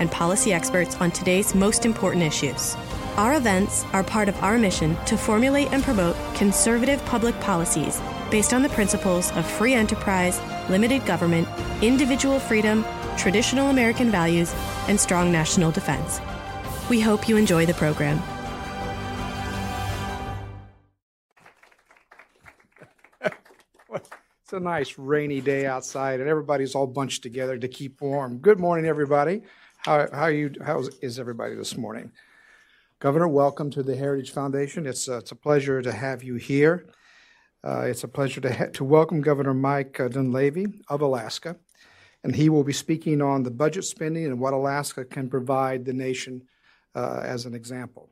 and policy experts on today's most important issues. Our events are part of our mission to formulate and promote conservative public policies based on the principles of free enterprise, limited government, individual freedom, traditional American values, and strong national defense. We hope you enjoy the program. It's a nice rainy day outside, and everybody's all bunched together to keep warm. Good morning, everybody. How, how you? How is everybody this morning? Governor, welcome to the Heritage Foundation. It's a, it's a pleasure to have you here. Uh, it's a pleasure to ha- to welcome Governor Mike uh, Dunleavy of Alaska, and he will be speaking on the budget spending and what Alaska can provide the nation uh, as an example.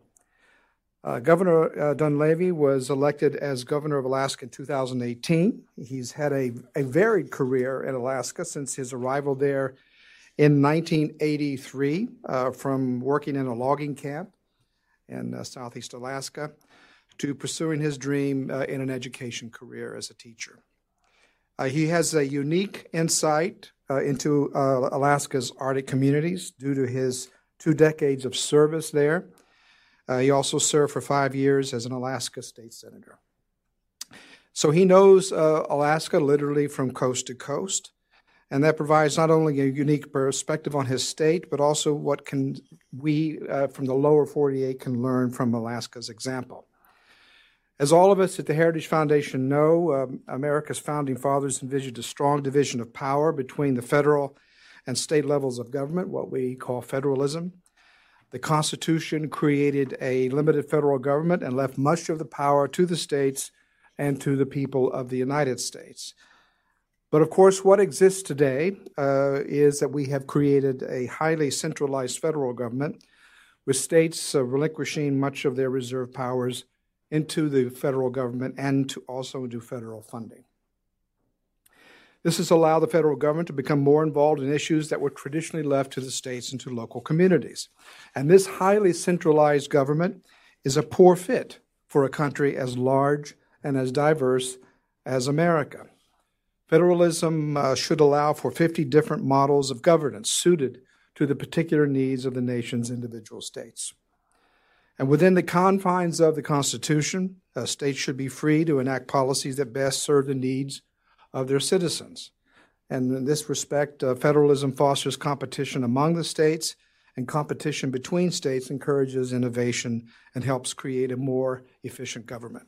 Uh, governor uh, Dunleavy was elected as governor of Alaska in 2018. He's had a, a varied career in Alaska since his arrival there in 1983, uh, from working in a logging camp in uh, southeast Alaska to pursuing his dream uh, in an education career as a teacher. Uh, he has a unique insight into Alaska's Arctic communities due to his two decades of service there. Uh, he also served for five years as an Alaska state senator. So he knows uh, Alaska literally from coast to coast, and that provides not only a unique perspective on his state, but also what can we uh, from the lower 48 can learn from Alaska's example. As all of us at the Heritage Foundation know, um, America's founding fathers envisioned a strong division of power between the federal and state levels of government, what we call federalism. The Constitution created a limited federal government and left much of the power to the states and to the people of the United States. But of course, what exists today uh, is that we have created a highly centralized federal government with states uh, relinquishing much of their reserve powers into the federal government and to also into federal funding. This has allowed the federal government to become more involved in issues that were traditionally left to the states and to local communities. And this highly centralized government is a poor fit for a country as large and as diverse as America. Federalism uh, should allow for 50 different models of governance suited to the particular needs of the nation's individual states. And within the confines of the Constitution, uh, states should be free to enact policies that best serve the needs of their citizens. And in this respect, uh, federalism fosters competition among the states, and competition between states encourages innovation and helps create a more efficient government.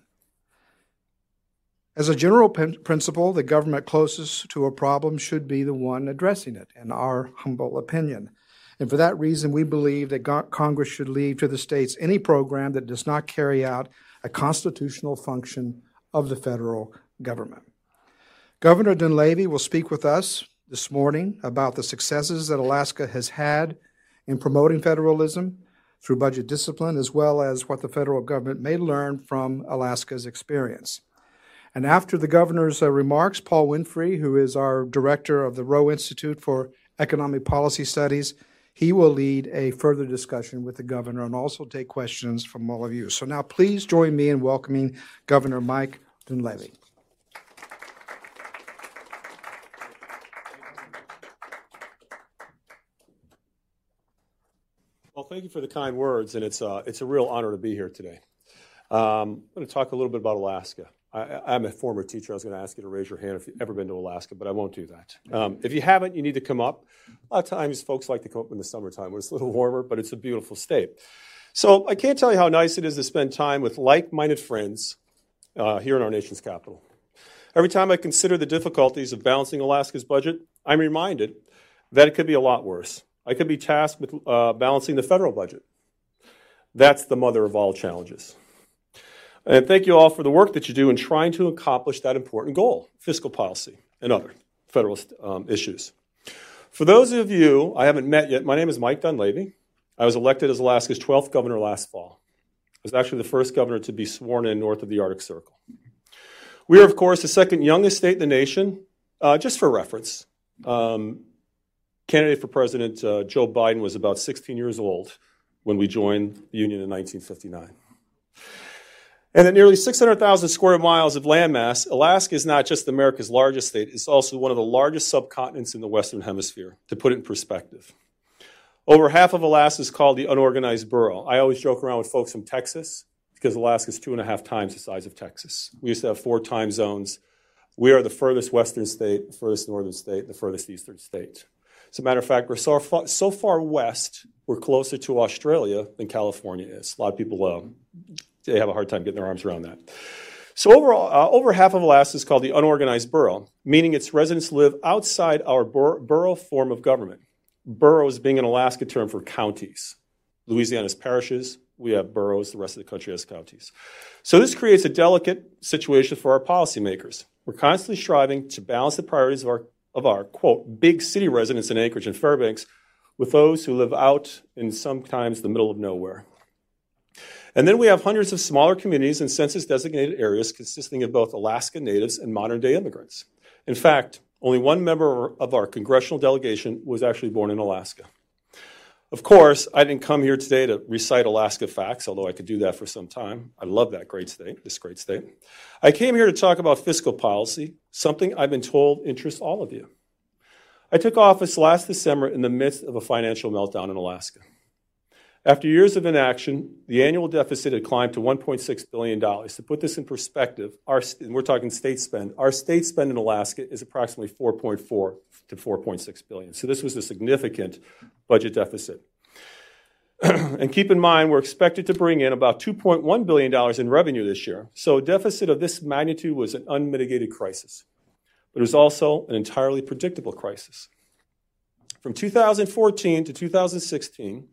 As a general principle, the government closest to a problem should be the one addressing it, in our humble opinion. And for that reason, we believe that Congress should leave to the states any program that does not carry out a constitutional function of the federal government. Governor Dunleavy will speak with us this morning about the successes that Alaska has had in promoting federalism through budget discipline, as well as what the federal government may learn from Alaska's experience. And after the governor's uh, remarks, Paul Winfrey, who is our director of the Roe Institute for Economic Policy Studies, he will lead a further discussion with the governor and also take questions from all of you. So now please join me in welcoming Governor Mike Dunleavy. Well, thank you for the kind words, and it's, uh, it's a real honor to be here today. Um, I'm going to talk a little bit about Alaska. I, am a former teacher. I was going to ask you to raise your hand if you've ever been to Alaska, but I won't do that. Um, if you haven't, you need to come up. A lot of times, folks like to come up in the summertime when it's a little warmer, but it's a beautiful state. So I can't tell you how nice it is to spend time with like-minded friends uh, here in our nation's capital. Every time I consider the difficulties of balancing Alaska's budget, I'm reminded that it could be a lot worse. I could be tasked with uh, balancing the federal budget. That's the mother of all challenges. And thank you all for the work that you do in trying to accomplish that important goal fiscal policy and other federal um, issues. For those of you I haven't met yet, my name is Mike Dunleavy. I was elected as Alaska's 12th governor last fall. I was actually the first governor to be sworn in north of the Arctic Circle. We are, of course, the second youngest state in the nation. Uh, just for reference, um, candidate for president uh, Joe Biden was about 16 years old when we joined the Union in 1959. And at nearly 600,000 square miles of landmass, Alaska is not just America's largest state, it's also one of the largest subcontinents in the Western Hemisphere, to put it in perspective. Over half of Alaska is called the unorganized borough. I always joke around with folks from Texas because Alaska is two and a half times the size of Texas. We used to have four time zones. We are the furthest western state, the furthest northern state, the furthest eastern state. As a matter of fact, we're so far, so far west, we're closer to Australia than California is. A lot of people uh, they have a hard time getting their arms around that. So overall, uh, over half of Alaska is called the unorganized borough, meaning its residents live outside our bor- borough form of government. Boroughs being an Alaska term for counties. Louisiana's parishes, we have boroughs, the rest of the country has counties. So this creates a delicate situation for our policymakers. We're constantly striving to balance the priorities of our, of our quote, big city residents in Anchorage and Fairbanks with those who live out in sometimes the middle of nowhere. And then we have hundreds of smaller communities in census designated areas consisting of both Alaska natives and modern day immigrants. In fact, only one member of our congressional delegation was actually born in Alaska. Of course, I didn't come here today to recite Alaska facts, although I could do that for some time. I love that great state, this great state. I came here to talk about fiscal policy, something I've been told interests all of you. I took office last December in the midst of a financial meltdown in Alaska. After years of inaction, the annual deficit had climbed to $1.6 billion. To put this in perspective, our, we're talking state spend. Our state spend in Alaska is approximately 4.4 to 4.6 billion. So this was a significant budget deficit. and keep in mind, we're expected to bring in about $2.1 billion in revenue this year. So a deficit of this magnitude was an unmitigated crisis. But it was also an entirely predictable crisis. From 2014 to 2016,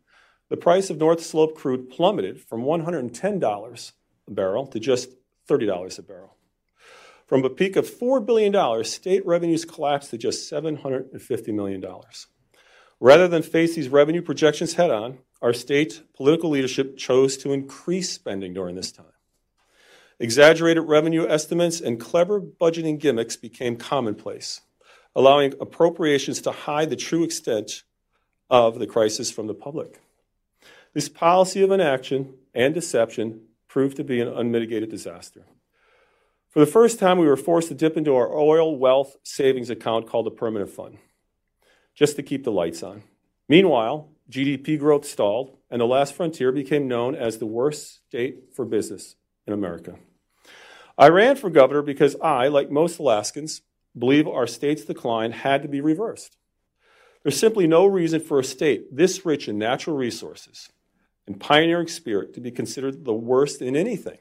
the price of North Slope crude plummeted from $110 a barrel to just $30 a barrel. From a peak of $4 billion, state revenues collapsed to just $750 million. Rather than face these revenue projections head on, our state political leadership chose to increase spending during this time. Exaggerated revenue estimates and clever budgeting gimmicks became commonplace, allowing appropriations to hide the true extent of the crisis from the public. This policy of inaction and deception proved to be an unmitigated disaster. For the first time, we were forced to dip into our oil wealth savings account called the Permanent Fund, just to keep the lights on. Meanwhile, GDP growth stalled, and the last frontier became known as the worst state for business in America. I ran for governor because I, like most Alaskans, believe our state's decline had to be reversed. There's simply no reason for a state this rich in natural resources, and pioneering spirit to be considered the worst in anything.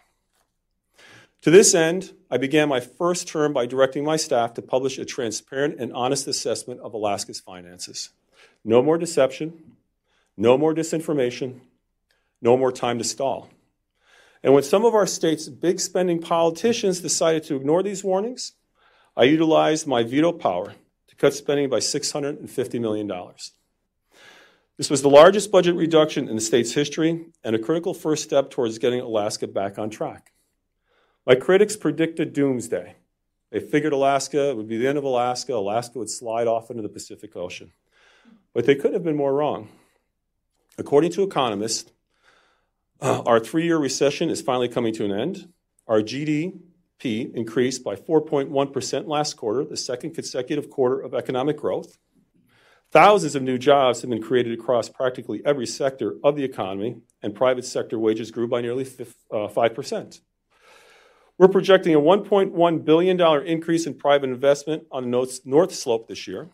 To this end, I began my first term by directing my staff to publish a transparent and honest assessment of Alaska's finances. No more deception, no more disinformation, no more time to stall. And when some of our state's big spending politicians decided to ignore these warnings, I utilized my veto power to cut spending by $650 million. This was the largest budget reduction in the state's history and a critical first step towards getting Alaska back on track. My critics predicted doomsday. They figured Alaska would be the end of Alaska, Alaska would slide off into the Pacific Ocean. But they couldn't have been more wrong. According to economists, uh, our three year recession is finally coming to an end. Our GDP increased by 4.1% last quarter, the second consecutive quarter of economic growth. Thousands of new jobs have been created across practically every sector of the economy, and private sector wages grew by nearly 5%. Uh, We're projecting a $1.1 billion increase in private investment on the North Slope this year.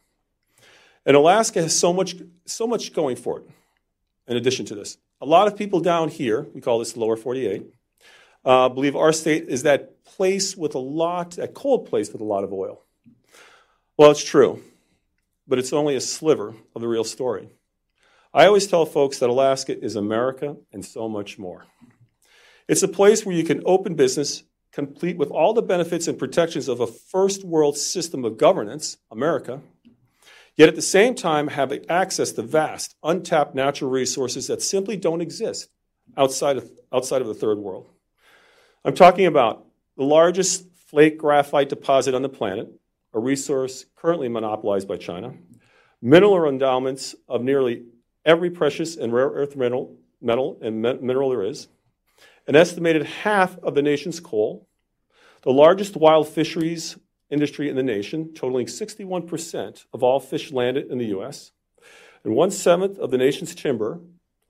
And Alaska has so much, so much going for it, in addition to this. A lot of people down here, we call this the lower 48, uh, believe our state is that place with a lot, that cold place with a lot of oil. Well, it's true but it's only a sliver of the real story. I always tell folks that Alaska is America and so much more. It's a place where you can open business, complete with all the benefits and protections of a first world system of governance, America. yet at the same time have access to vast, untapped natural resources that simply don't exist outside of, outside of the third world. I'm talking about the largest flake graphite deposit on the planet, a resource currently monopolized by China, mineral endowments of nearly every precious and rare earth metal, metal and mineral there is, an estimated half of the nation's coal, the largest wild fisheries industry in the nation, totaling 61% of all fish landed in the U.S., and one seventh of the nation's timber,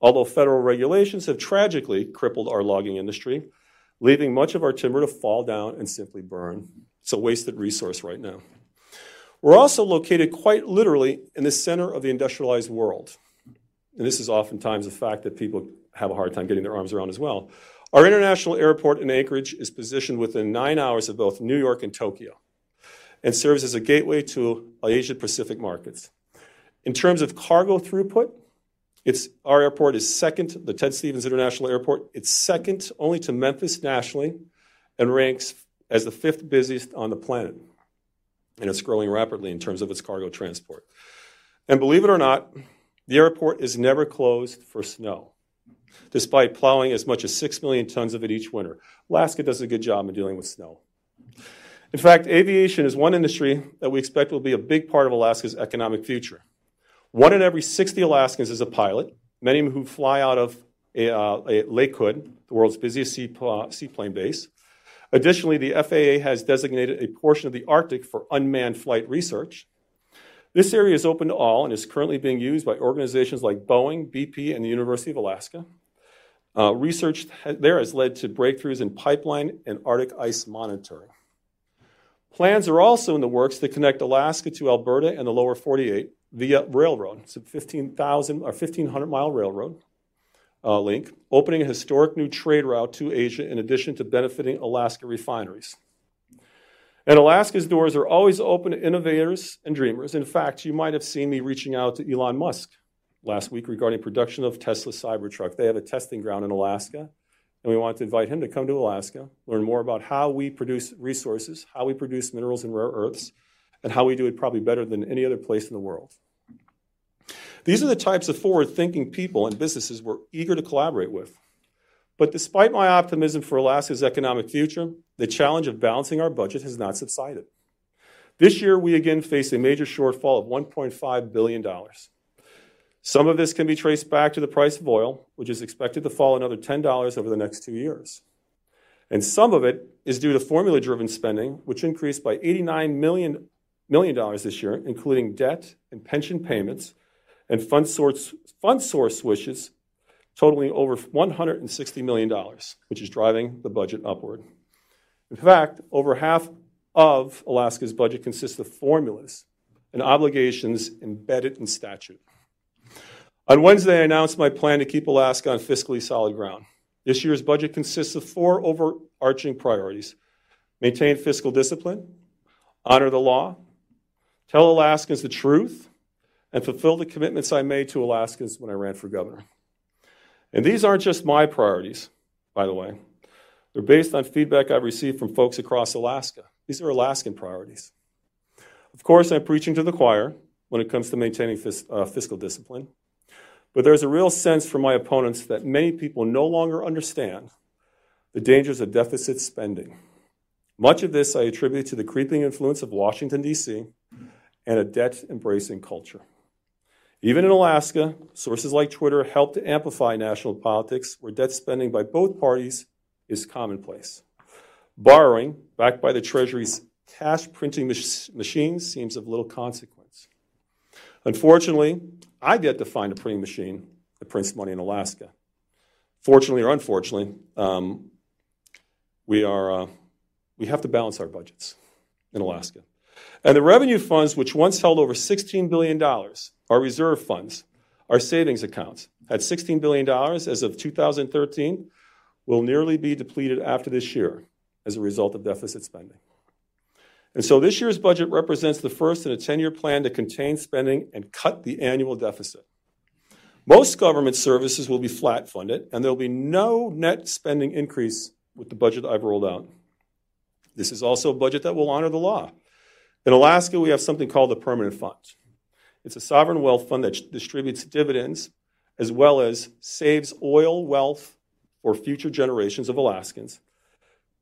although federal regulations have tragically crippled our logging industry, leaving much of our timber to fall down and simply burn. It's a wasted resource right now. We're also located quite literally in the center of the industrialized world. And this is oftentimes a fact that people have a hard time getting their arms around as well. Our international airport in Anchorage is positioned within nine hours of both New York and Tokyo and serves as a gateway to Asia Pacific markets. In terms of cargo throughput, it's, our airport is second, the Ted Stevens International Airport, it's second only to Memphis nationally and ranks as the fifth busiest on the planet. And it's growing rapidly in terms of its cargo transport. And believe it or not, the airport is never closed for snow, despite plowing as much as 6 million tons of it each winter. Alaska does a good job in dealing with snow. In fact, aviation is one industry that we expect will be a big part of Alaska's economic future. One in every 60 Alaskans is a pilot, many who fly out of a, uh, a Lake Hood, the world's busiest uh, seaplane base. Additionally, the FAA has designated a portion of the Arctic for unmanned flight research. This area is open to all and is currently being used by organizations like Boeing, BP, and the University of Alaska. Uh, research there has led to breakthroughs in pipeline and Arctic ice monitoring. Plans are also in the works to connect Alaska to Alberta and the lower 48 via railroad. It's a 15,000 or 1,500 mile railroad uh, link, opening a historic new trade route to Asia in addition to benefiting Alaska refineries. And Alaska's doors are always open to innovators and dreamers. In fact, you might have seen me reaching out to Elon Musk last week regarding production of Tesla Cybertruck. They have a testing ground in Alaska and we want to invite him to come to Alaska, learn more about how we produce resources, how we produce minerals and rare earths, and how we do it probably better than any other place in the world. These are the types of forward thinking people and businesses we're eager to collaborate with. But despite my optimism for Alaska's economic future, the challenge of balancing our budget has not subsided. This year, we again face a major shortfall of $1.5 billion. Some of this can be traced back to the price of oil, which is expected to fall another $10 over the next two years. And some of it is due to formula driven spending, which increased by $89 million, million this year, including debt and pension payments and fund source, fund source switches totaling over $160 million, which is driving the budget upward. In fact, over half of Alaska's budget consists of formulas and obligations embedded in statute. On Wednesday, I announced my plan to keep Alaska on fiscally solid ground. This year's budget consists of four overarching priorities maintain fiscal discipline, honor the law, tell Alaskans the truth, and fulfill the commitments I made to Alaskans when I ran for governor. And these aren't just my priorities, by the way. They're based on feedback I've received from folks across Alaska. These are Alaskan priorities. Of course, I'm preaching to the choir when it comes to maintaining fis- uh, fiscal discipline. But there's a real sense from my opponents that many people no longer understand the dangers of deficit spending. Much of this I attribute to the creeping influence of Washington, D.C., and a debt embracing culture. Even in Alaska, sources like Twitter help to amplify national politics where debt spending by both parties is commonplace. Borrowing, backed by the Treasury's cash printing mach- machines, seems of little consequence. Unfortunately, I've yet to find a printing machine that prints money in Alaska. Fortunately or unfortunately, um, we, are, uh, we have to balance our budgets in Alaska. And the revenue funds, which once held over $16 billion, our reserve funds, our savings accounts, had $16 billion as of 2013, will nearly be depleted after this year as a result of deficit spending. And so this year's budget represents the first in a 10 year plan to contain spending and cut the annual deficit. Most government services will be flat funded, and there will be no net spending increase with the budget I've rolled out. This is also a budget that will honor the law. In Alaska, we have something called the Permanent Fund. It's a sovereign wealth fund that distributes dividends as well as saves oil wealth for future generations of Alaskans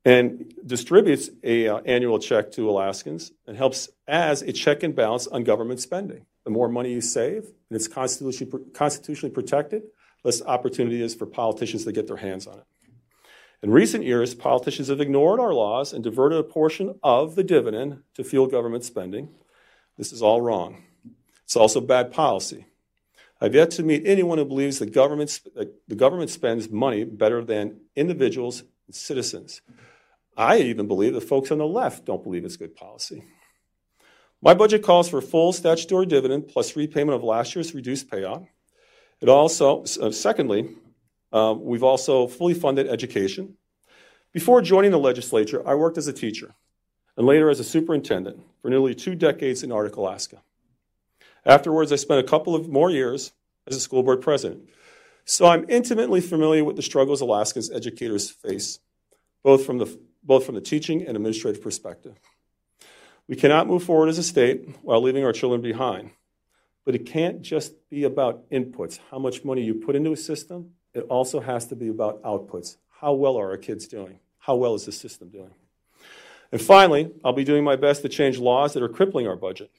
and distributes a uh, annual check to Alaskans and helps as a check and balance on government spending. The more money you save, and it's constitutionally, constitutionally protected, less opportunity is for politicians to get their hands on it. In recent years, politicians have ignored our laws and diverted a portion of the dividend to fuel government spending. This is all wrong. It's also bad policy. I've yet to meet anyone who believes that government, the government spends money better than individuals and citizens. I even believe the folks on the left don't believe it's good policy. My budget calls for full statutory dividend plus repayment of last year's reduced payout. It also, uh, secondly, um, we've also fully funded education. Before joining the legislature, I worked as a teacher and later as a superintendent for nearly two decades in Arctic Alaska. Afterwards, I spent a couple of more years as a school board president. So I'm intimately familiar with the struggles Alaska's educators face, both from the, both from the teaching and administrative perspective. We cannot move forward as a state while leaving our children behind. But it can't just be about inputs, how much money you put into a system. It also has to be about outputs. How well are our kids doing? How well is the system doing? And finally, I'll be doing my best to change laws that are crippling our budget.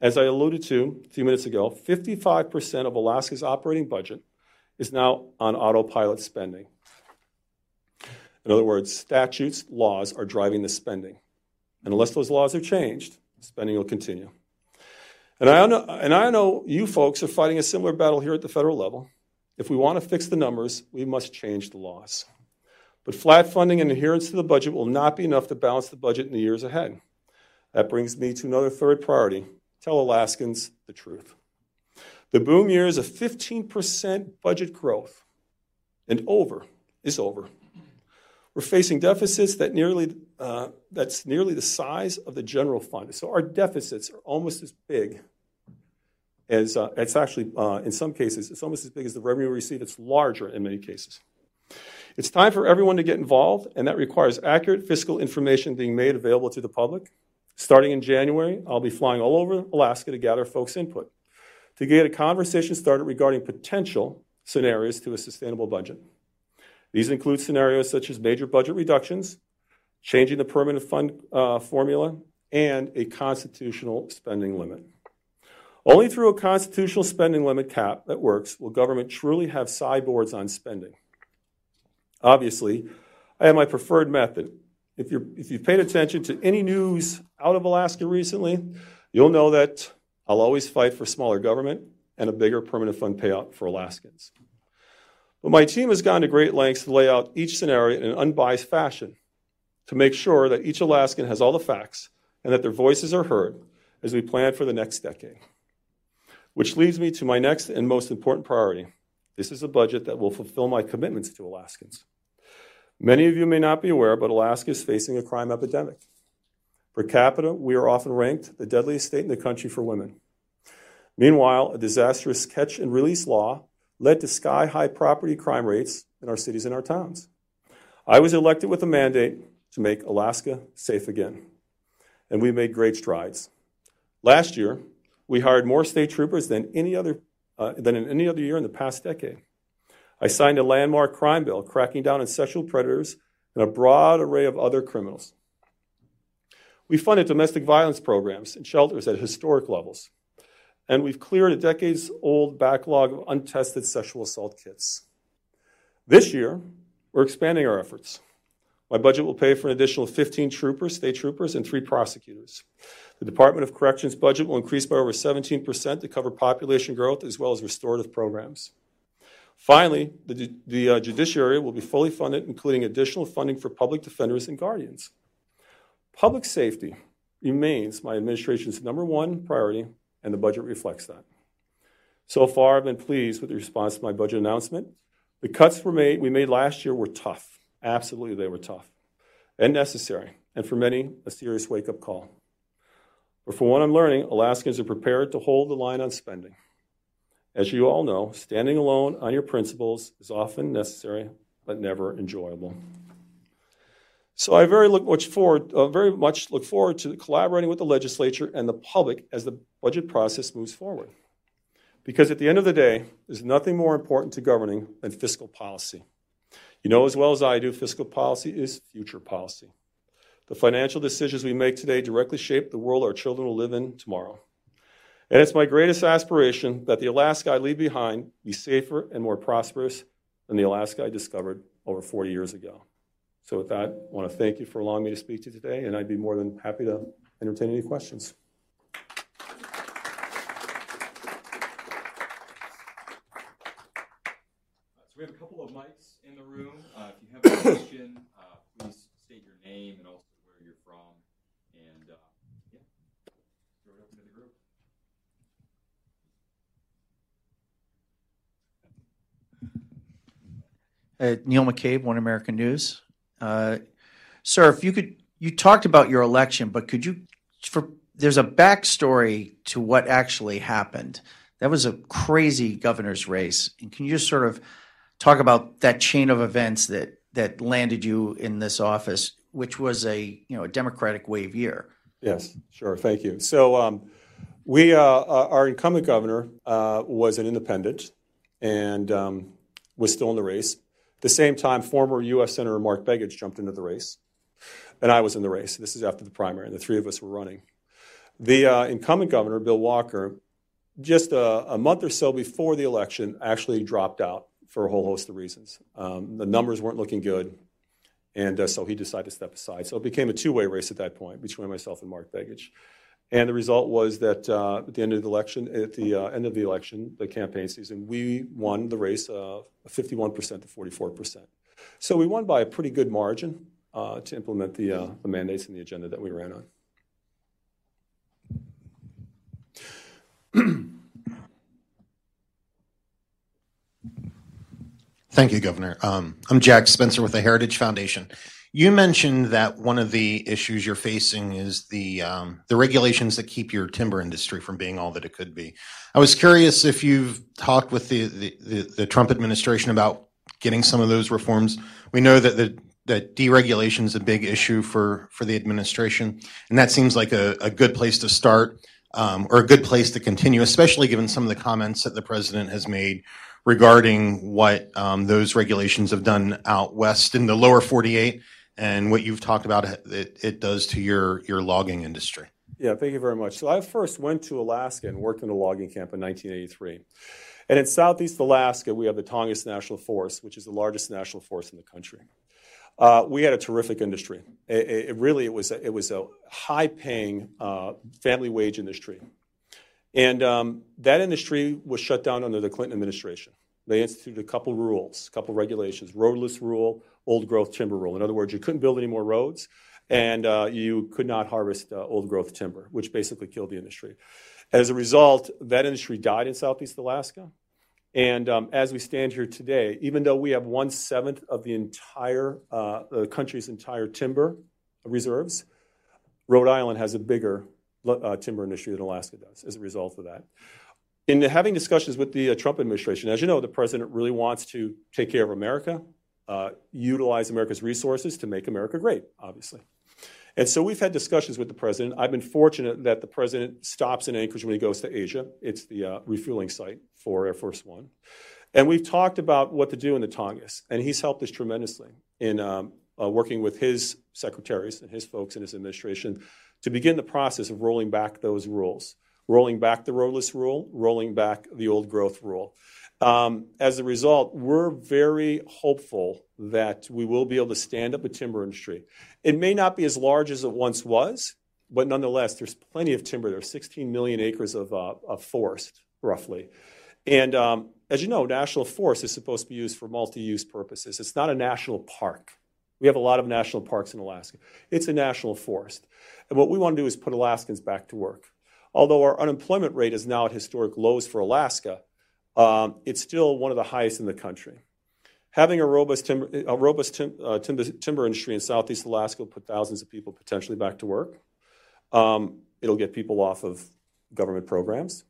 As I alluded to a few minutes ago, 55% of Alaska's operating budget is now on autopilot spending. In other words, statutes, laws are driving the spending. And unless those laws are changed, spending will continue. And I, know, and I know you folks are fighting a similar battle here at the federal level. If we want to fix the numbers, we must change the laws. But flat funding and adherence to the budget will not be enough to balance the budget in the years ahead. That brings me to another third priority tell Alaskans the truth. The boom years of 15% budget growth and over is over. We're facing deficits that nearly, uh, that's nearly the size of the general fund. So our deficits are almost as big as, uh, it's actually, uh, in some cases, it's almost as big as the revenue we receive. It's larger in many cases. It's time for everyone to get involved, and that requires accurate fiscal information being made available to the public. Starting in January, I'll be flying all over Alaska to gather folks' input to get a conversation started regarding potential scenarios to a sustainable budget. These include scenarios such as major budget reductions, changing the permanent fund uh, formula, and a constitutional spending limit. Only through a constitutional spending limit cap that works will government truly have sideboards on spending. Obviously, I have my preferred method. If, if you've paid attention to any news out of Alaska recently, you'll know that I'll always fight for smaller government and a bigger permanent fund payout for Alaskans. But my team has gone to great lengths to lay out each scenario in an unbiased fashion to make sure that each Alaskan has all the facts and that their voices are heard as we plan for the next decade. Which leads me to my next and most important priority. This is a budget that will fulfill my commitments to Alaskans. Many of you may not be aware, but Alaska is facing a crime epidemic. Per capita, we are often ranked the deadliest state in the country for women. Meanwhile, a disastrous catch and release law led to sky high property crime rates in our cities and our towns. I was elected with a mandate to make Alaska safe again, and we made great strides. Last year, we hired more state troopers than any other uh, than in any other year in the past decade. I signed a landmark crime bill cracking down on sexual predators and a broad array of other criminals. We funded domestic violence programs and shelters at historic levels and we've cleared a decades old backlog of untested sexual assault kits. This year, we're expanding our efforts. My budget will pay for an additional 15 troopers, state troopers, and three prosecutors. The Department of Corrections budget will increase by over 17% to cover population growth as well as restorative programs. Finally, the, the uh, judiciary will be fully funded, including additional funding for public defenders and guardians. Public safety remains my administration's number one priority and the budget reflects that. So far, I've been pleased with the response to my budget announcement. The cuts were made, we made last year were tough. Absolutely, they were tough and necessary, and for many, a serious wake up call. But for what I'm learning, Alaskans are prepared to hold the line on spending. As you all know, standing alone on your principles is often necessary, but never enjoyable. So I very look much forward, uh, very much look forward to collaborating with the legislature and the public as the budget process moves forward. Because at the end of the day, there's nothing more important to governing than fiscal policy. You know as well as I do, fiscal policy is future policy. The financial decisions we make today directly shape the world our children will live in tomorrow. And it's my greatest aspiration that the Alaska I leave behind be safer and more prosperous than the Alaska I discovered over 40 years ago. So, with that, I want to thank you for allowing me to speak to you today, and I'd be more than happy to entertain any questions. So we have a couple of mics in the room. Uh, if you have a question, uh, please state your name and also where you're from. And uh, yeah, throw it open to the group. Uh, Neil McCabe, One American News. Uh, sir, if you could, you talked about your election, but could you, for there's a backstory to what actually happened. That was a crazy governor's race, and can you just sort of talk about that chain of events that that landed you in this office, which was a you know a Democratic wave year? Yes, sure. Thank you. So, um, we, uh, uh, our incumbent governor uh, was an independent and um, was still in the race. The same time, former U.S. Senator Mark Begich jumped into the race, and I was in the race. This is after the primary, and the three of us were running. The uh, incumbent governor, Bill Walker, just a, a, month or so before the election, actually dropped out for a whole host of reasons. Um, the numbers weren't looking good, and uh, so he decided to step aside. So it became a two-way race at that point between myself and Mark Begich. And the result was that uh, at the end of the election, at the uh, end of the election, the campaign season, we won the race uh, 51% to 44%. So we won by a pretty good margin uh, to implement the, uh, the mandates and the agenda that we ran on. Thank you, Governor. Um, I'm Jack Spencer with the Heritage Foundation. You mentioned that one of the issues you're facing is the um, the regulations that keep your timber industry from being all that it could be. I was curious if you've talked with the the, the, the Trump administration about getting some of those reforms. We know that the that deregulation is a big issue for for the administration, and that seems like a, a good place to start um, or a good place to continue, especially given some of the comments that the president has made regarding what um, those regulations have done out west in the lower 48 and what you've talked about it, it does to your, your logging industry. Yeah, thank you very much. So I first went to Alaska and worked in a logging camp in 1983. And in southeast Alaska, we have the Tongass National Forest, which is the largest national forest in the country. Uh, we had a terrific industry. It, it, really, it was a, it was a high-paying uh, family wage industry, and um, that industry was shut down under the Clinton administration. They instituted a couple rules, a couple regulations: roadless rule, old growth timber rule. In other words, you couldn't build any more roads, and uh, you could not harvest uh, old growth timber, which basically killed the industry. As a result, that industry died in Southeast Alaska. And um, as we stand here today, even though we have one seventh of the entire uh, the country's entire timber reserves, Rhode Island has a bigger uh, timber industry than Alaska does as a result of that. In having discussions with the uh, Trump administration, as you know, the president really wants to take care of America, uh, utilize America's resources to make America great, obviously. And so we've had discussions with the president. I've been fortunate that the president stops in Anchorage when he goes to Asia. It's the uh, refueling site for Air Force One. And we've talked about what to do in the Tongass, and he's helped us tremendously in um, uh, working with his secretaries and his folks in his administration to begin the process of rolling back those rules, rolling back the roadless rule, rolling back the old growth rule. Um, as a result, we're very hopeful that we will be able to stand up a timber industry. It may not be as large as it once was, but nonetheless, there's plenty of timber. There are 16 million acres of, uh, forest, roughly. And um, as you know, national forest is supposed to be used for multi-use purposes. It's not a national park. We have a lot of national parks in Alaska. It's a national forest. And what we want to do is put Alaskans back to work. Although our unemployment rate is now at historic lows for Alaska, um, it's still one of the highest in the country. Having a robust uh, timber, industry in Southeast Alaska will put thousands of people potentially back to work. Um, it'll get people off of government programs.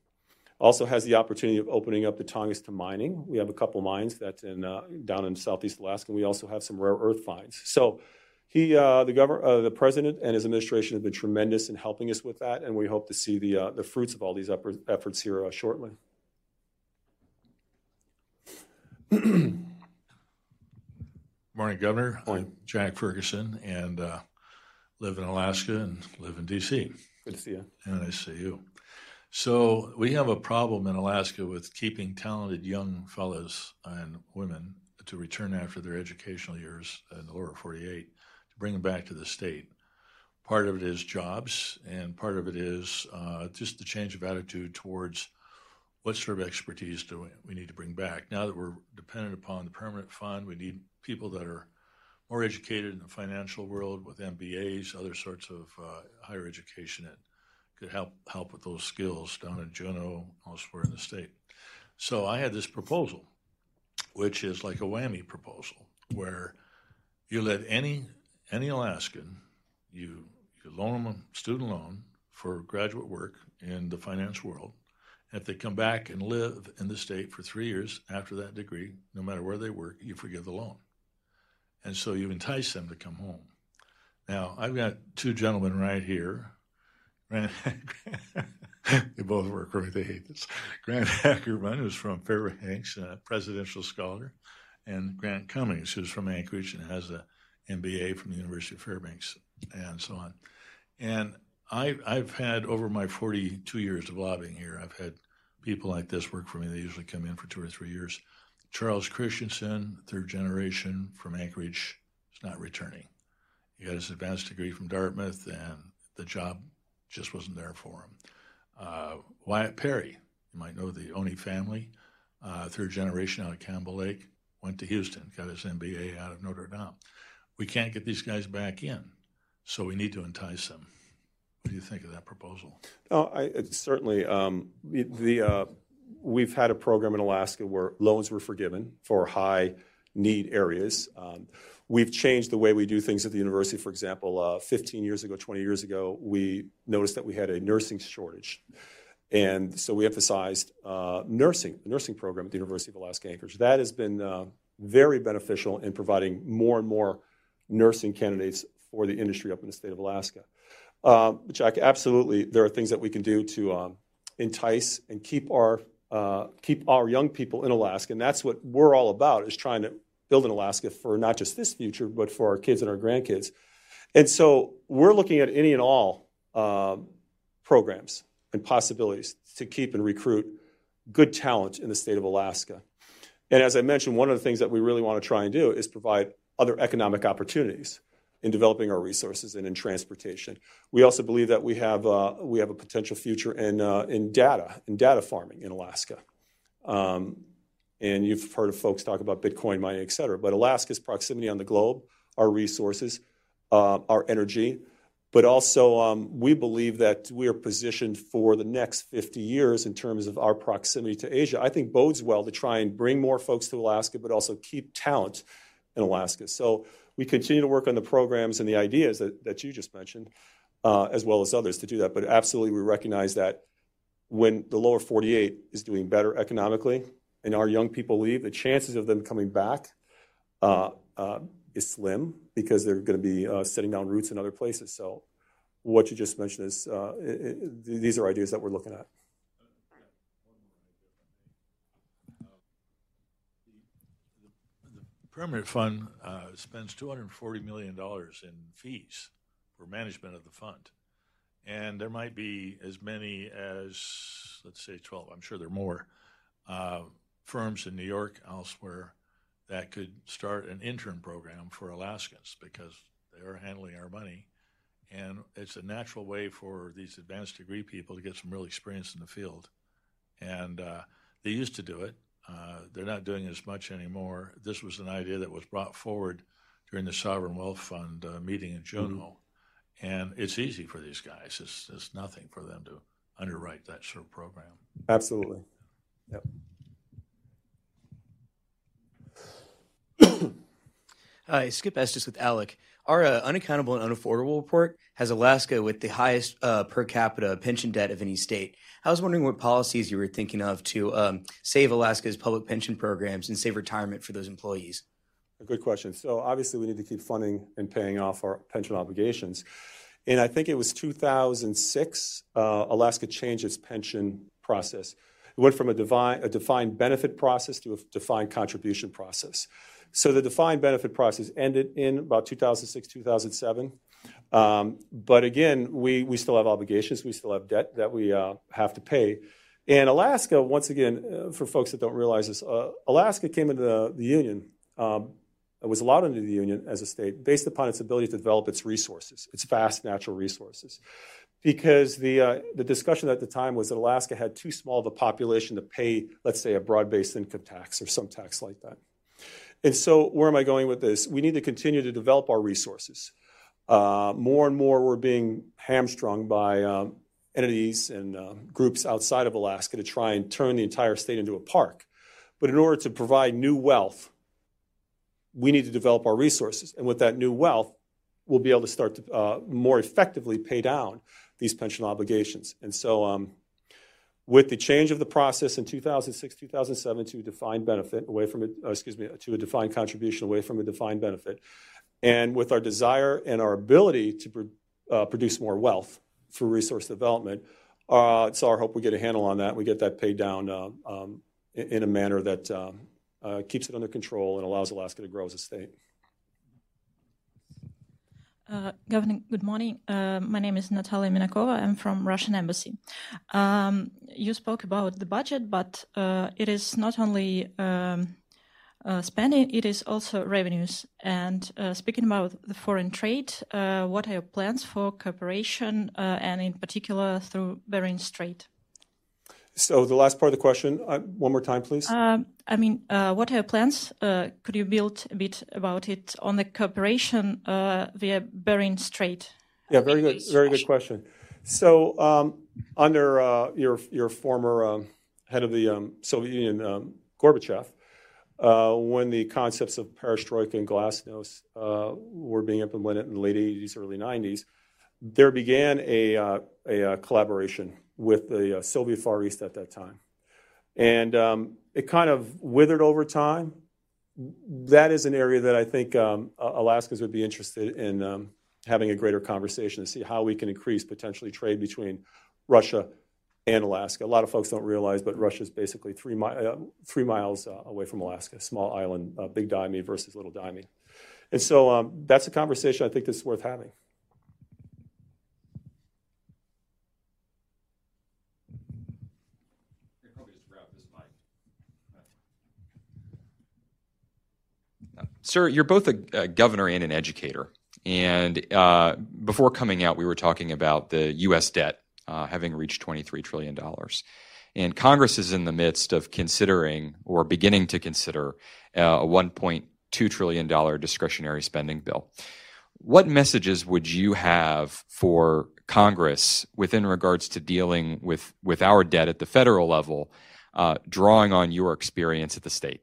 Also has the opportunity of opening up the Tongass to mining. We have a couple mines that in, uh, down in Southeast Alaska. And we also have some rare earth finds. So he, uh, the president, and his administration have been tremendous in helping us with that, and we hope to see the fruits of all these efforts here shortly. Morning, Governor. Morning. I'm Jack Ferguson, and uh, live in Alaska and live in D.C. Good to see you. And I see you. So we have a problem in Alaska with keeping talented young fellows and women to return after their educational years in the lower 48 to bring them back to the state. Part of it is jobs, and part of it is uh, just the change of attitude towards what sort of expertise do we, need to bring back. Now that we're dependent upon the permanent fund, we need people that are more educated in the financial world with MBAs, other sorts of uh, higher education that could help help with those skills down in Juneau, elsewhere in the state. So I had this proposal, which is like a whammy proposal, where you let any any Alaskan, you you loan them a student loan for graduate work in the finance world. If they come back and live in the state for three years after that degree, no matter where they work, you forgive the loan. And so you entice them to come home. Now, I've got two gentlemen right here. They both work for me. They hate this. Grant Ackerman, who's from Fairbanks, a presidential scholar, and Grant Cummings, who's from Anchorage and has a MBA from the University of Fairbanks, and so on. And I, I've had over my 42 years of lobbying here, I've had people like this work for me. They usually come in for two or three years. Charles Christensen, third generation from Anchorage, is not returning. He got his advanced degree from Dartmouth, and the job just wasn't there for him. Uh, Wyatt Perry, you might know the Oni family, uh, third generation out of Campbell Lake, went to Houston, got his MBA out of Notre Dame. We can't get these guys back in, so we need to entice them. What do you think of that proposal? Oh, I, certainly. Um, the, uh, we've had a program in Alaska where loans were forgiven for high need areas. Um, we've changed the way we do things at the university. For example, uh, 15 years ago, 20 years ago, we noticed that we had a nursing shortage. And so we emphasized uh, nursing, the nursing program at the University of Alaska Anchorage. That has been uh, very beneficial in providing more and more nursing candidates for the industry up in the state of Alaska. Uh, Jack, absolutely, there are things that we can do to um, entice and keep our uh, keep our young people in Alaska, and that's what we're all about: is trying to build in Alaska for not just this future, but for our kids and our grandkids. And so we're looking at any and all um, programs and possibilities to keep and recruit good talent in the state of Alaska. And as I mentioned, one of the things that we really want to try and do is provide other economic opportunities in developing our resources and in transportation. We also believe that we have, uh, we have a potential future in, uh, in data, in data farming in Alaska. Um, and you've heard of folks talk about Bitcoin mining, et cetera. But Alaska's proximity on the globe, our resources, uh, our energy, but also um, we believe that we are positioned for the next 50 years in terms of our proximity to Asia. I think bodes well to try and bring more folks to Alaska, but also keep talent in Alaska. So we continue to work on the programs and the ideas that, that you just mentioned, uh, as well as others to do that. But absolutely, we recognize that when the lower 48 is doing better economically and our young people leave, the chances of them coming back uh, uh, is slim because they're going to be uh, setting down roots in other places. So, what you just mentioned is uh, it, it, these are ideas that we're looking at. Permanent Fund uh, spends $240 million in fees for management of the fund. And there might be as many as, let's say, 12, I'm sure there are more, uh, firms in New York, elsewhere, that could start an intern program for Alaskans because they are handling our money. And it's a natural way for these advanced degree people to get some real experience in the field. And uh, they used to do it uh, they're not doing as much anymore. This was an idea that was brought forward during the Sovereign Wealth Fund uh, meeting in Juneau. Mm-hmm. And it's easy for these guys. It's, it's nothing for them to underwrite that sort of program. Absolutely. Yep. Hi, Skip Estes with ALEC. Our uh, unaccountable and unaffordable report has Alaska with the highest uh, per capita pension debt of any state. I was wondering what policies you were thinking of to um, save Alaska's public pension programs and save retirement for those employees. A good question. So obviously, we need to keep funding and paying off our pension obligations. And I think it was 2006, uh, Alaska changed its pension process. It went from a, divine, a defined benefit process to a defined contribution process. So the defined benefit process ended in about 2006, 2007. Um, but again, we, we still have obligations. We still have debt that we uh, have to pay. And Alaska, once again, uh, for folks that don't realize this, uh, Alaska came into the, the Union, um, was allowed into the Union as a state based upon its ability to develop its resources, its vast natural resources. Because the, uh, the discussion at the time was that Alaska had too small of a population to pay, let's say, a broad based income tax or some tax like that. And so, where am I going with this? We need to continue to develop our resources. Uh, more and more, we're being hamstrung by um, entities and uh, groups outside of Alaska to try and turn the entire state into a park. But in order to provide new wealth, we need to develop our resources. And with that new wealth, we'll be able to start to uh, more effectively pay down these pension obligations. And so, um, with the change of the process in 2006, 2007 to a defined benefit away from a, excuse me, to a defined contribution away from a defined benefit, and with our desire and our ability to uh, produce more wealth for resource development, uh, it's our hope we get a handle on that. We get that paid down uh, um, in, a manner that um, uh, keeps it under control and allows Alaska to grow as a state. Uh, Governor, good morning. Uh, my name is Natalia Minakova. I'm from Russian Embassy. Um, you spoke about the budget, but uh, it is not only um, uh, spending, it is also revenues. And uh, speaking about the foreign trade, uh, what are your plans for cooperation, and in particular through Bering Strait? So the last part of the question, uh, one more time, please. Um, I mean, uh, what are your plans? Uh, could you build a bit about it on the cooperation uh, via Bering Strait? Yeah, very good, very good question. So um, under uh, your your former um, head of the um, Soviet Union, um, Gorbachev, uh, when the concepts of perestroika and glasnost were being implemented in the late 80s, early 90s, there began a, a collaboration with the uh, Soviet Far East at that time. And um, it kind of withered over time. That is an area that I think um, Alaskans would be interested in um, having a greater conversation to see how we can increase potentially trade between Russia and Alaska. A lot of folks don't realize, but Russia is basically three, mi- uh, three miles uh, away from Alaska, small island, uh, Big Diomede versus Little Diomede. And so um, that's a conversation I think that's worth having. Sir, you're both a, a governor and an educator. And uh, before coming out, we were talking about the U.S. debt uh, having reached $23 trillion. And Congress is in the midst of considering or beginning to consider uh, a $1.2 trillion discretionary spending bill. What messages would you have for Congress within regards to dealing with, with our debt at the federal level, uh, drawing on your experience at the state?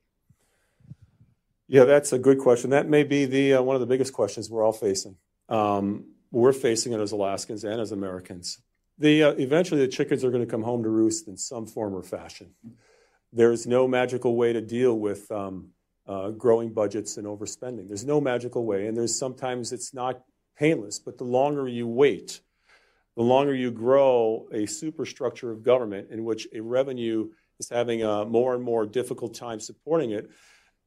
Yeah, that's a good question. That may be the uh, one of the biggest questions we're all facing. Um, we're facing it as Alaskans and as Americans. The, uh, eventually, the chickens are going to come home to roost in some form or fashion. There's no magical way to deal with um, uh, growing budgets and overspending. There's no magical way, and there's sometimes it's not painless. But the longer you wait, the longer you grow a superstructure of government in which a revenue is having a more and more difficult time supporting it,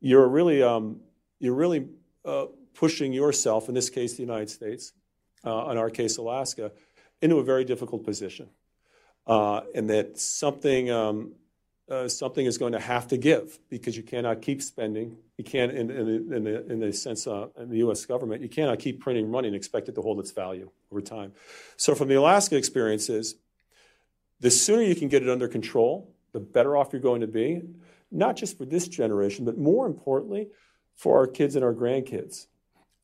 you're really um, you're really uh, pushing yourself, in this case, the United States, uh, in our case, Alaska, into a very difficult position, uh, and that something um, uh, something is going to have to give because you cannot keep spending. You can't, in, in, in the, in the sense uh, in the U.S. government, you cannot keep printing money and expect it to hold its value over time. So, from the Alaska experiences, the sooner you can get it under control, the better off you're going to be not just for this generation, but more importantly, for our kids and our grandkids.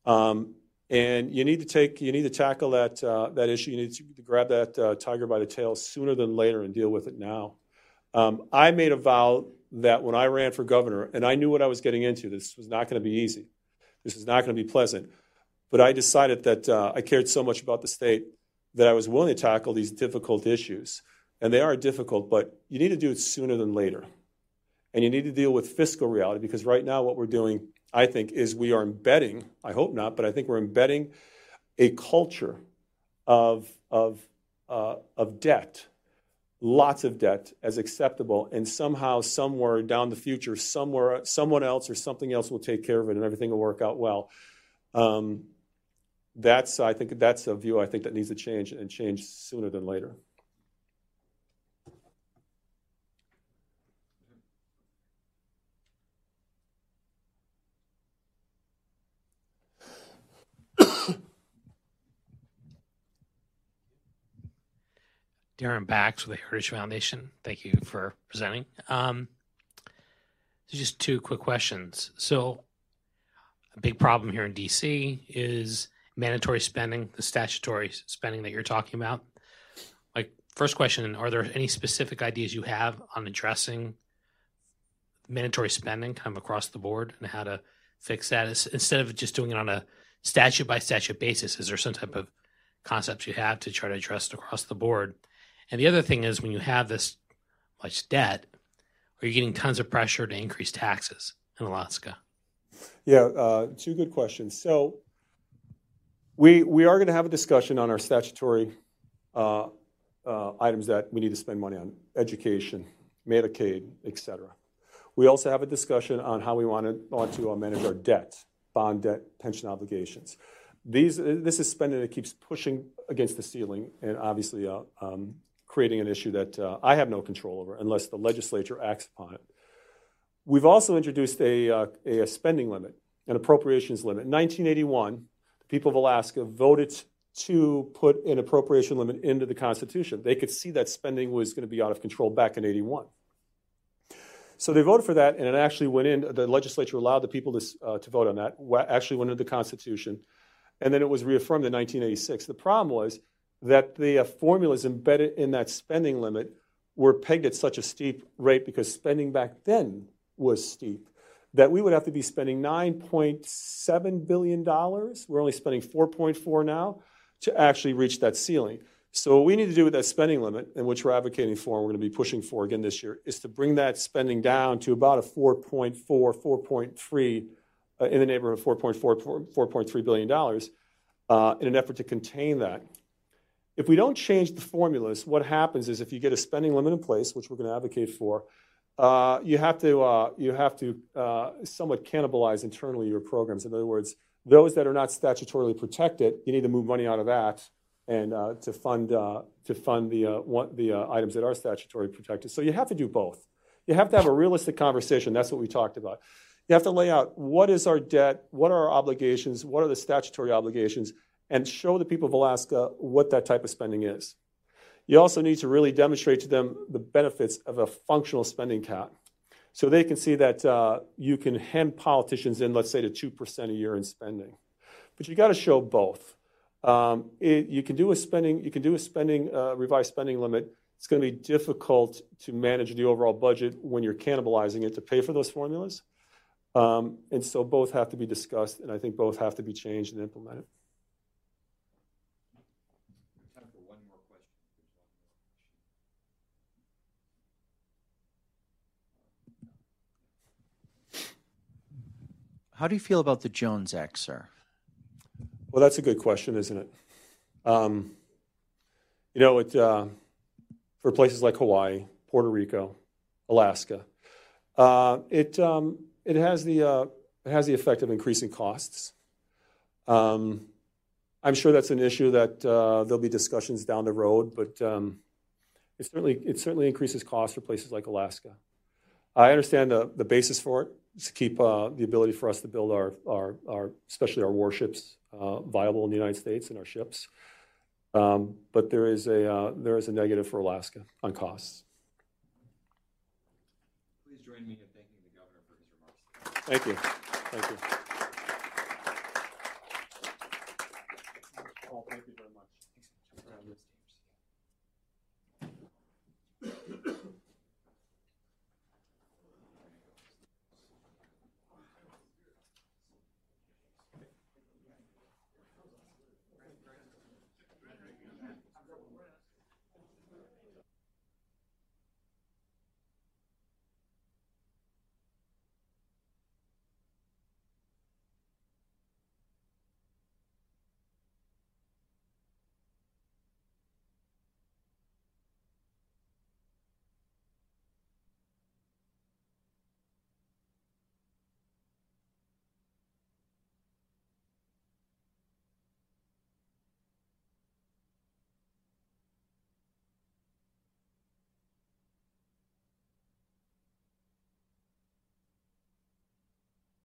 Um, and you need to take, you need to tackle that uh, that issue. You need to, grab that uh, tiger by the tail sooner than later and deal with it now. Um, I made a vow that when I ran for governor, and I knew what I was getting into, this was not going to be easy. This was not going to be pleasant. But I decided that uh, I cared so much about the state that I was willing to tackle these difficult issues. And they are difficult, but you need to do it sooner than later. And you need to deal with fiscal reality because right now what we're doing I think, is we are embedding, I hope not, but I think we're embedding a culture of, of, uh, of debt, lots of debt as acceptable, and somehow, somewhere down the future, somewhere, someone else or something else will take care of it and everything will work out well. Um, that's, I think, that's a view I think that needs to change and change sooner than later. Daren Bakst with the Heritage Foundation. Thank you for presenting. Um, just two quick questions. So, a big problem here in DC is mandatory spending, the statutory spending that you're talking about. Like, first question Are there any specific ideas you have on addressing mandatory spending kind of across the board and how to fix that? Instead of just doing it on a statute by statute basis, is there some type of concepts you have to try to address it across the board? And the other thing is when you have this much debt, are you getting tons of pressure to increase taxes in Alaska? Yeah, uh, two good questions. So we we are going to have a discussion on our statutory uh, uh, items that we need to spend money on: education, Medicaid, et cetera. We also have a discussion on how we want to want to uh, manage our debt, bond debt, pension obligations. These this is spending that keeps pushing against the ceiling, and obviously uh, um, creating an issue that uh, I have no control over unless the legislature acts upon it. We've also introduced a, uh, a, spending limit, an appropriations limit. In 1981, the people of Alaska voted to put an appropriation limit into the Constitution. They could see that spending was going to be out of control back in 81. So they voted for that, and it actually went in. The legislature allowed the people to, uh, to vote on that. Actually went into the Constitution, and then it was reaffirmed in 1986. The problem was that the uh, formulas embedded in that spending limit were pegged at such a steep rate because spending back then was steep that we would have to be spending $9.7 billion. We're only spending 4.4 now to actually reach that ceiling. So what we need to do with that spending limit, and which we're advocating for, and we're going to be pushing for again this year, is to bring that spending down to about a 4.4, 4.3, uh, in the neighborhood of 4.4, 4.3 billion dollars, uh, in an effort to contain that. If we don't change the formulas, what happens is if you get a spending limit in place, which we're going to advocate for, uh, you have to, uh, you have to uh, somewhat cannibalize internally your programs. In other words, those that are not statutorily protected, you need to move money out of that and uh, to fund, uh, to fund the, uh, one, the items that are statutorily protected. So you have to do both. You have to have a realistic conversation. That's what we talked about. You have to lay out what is our debt, what are our obligations, what are the statutory obligations, and show the people of Alaska what that type of spending is. You also need to really demonstrate to them the benefits of a functional spending cap. So they can see that uh, you can hem politicians in, let's say, to 2% a year in spending. But you got to show both. Um, it, you can do a spending, you can do a spending, uh, revised spending limit. It's going to be difficult to manage the overall budget when you're cannibalizing it to pay for those formulas. Um, and so both have to be discussed, and I think both have to be changed and implemented. How do you feel about the Jones Act, sir? Well, that's a good question, isn't it? Um, you know, it, uh, for places like Hawaii, Puerto Rico, Alaska, uh, it, um, it, has the, uh, it has the effect of increasing costs. Um, I'm sure that's an issue that uh, there'll be discussions down the road, but um, it, certainly, it certainly increases costs for places like Alaska. I understand the, the basis for it to keep uh, the ability for us to build our, our, our especially our warships, uh, viable in the United States and our ships. Um, but there is a uh, there is a negative for Alaska on costs. Please join me in thanking the governor for his remarks. Thank you. Thank you. thank you.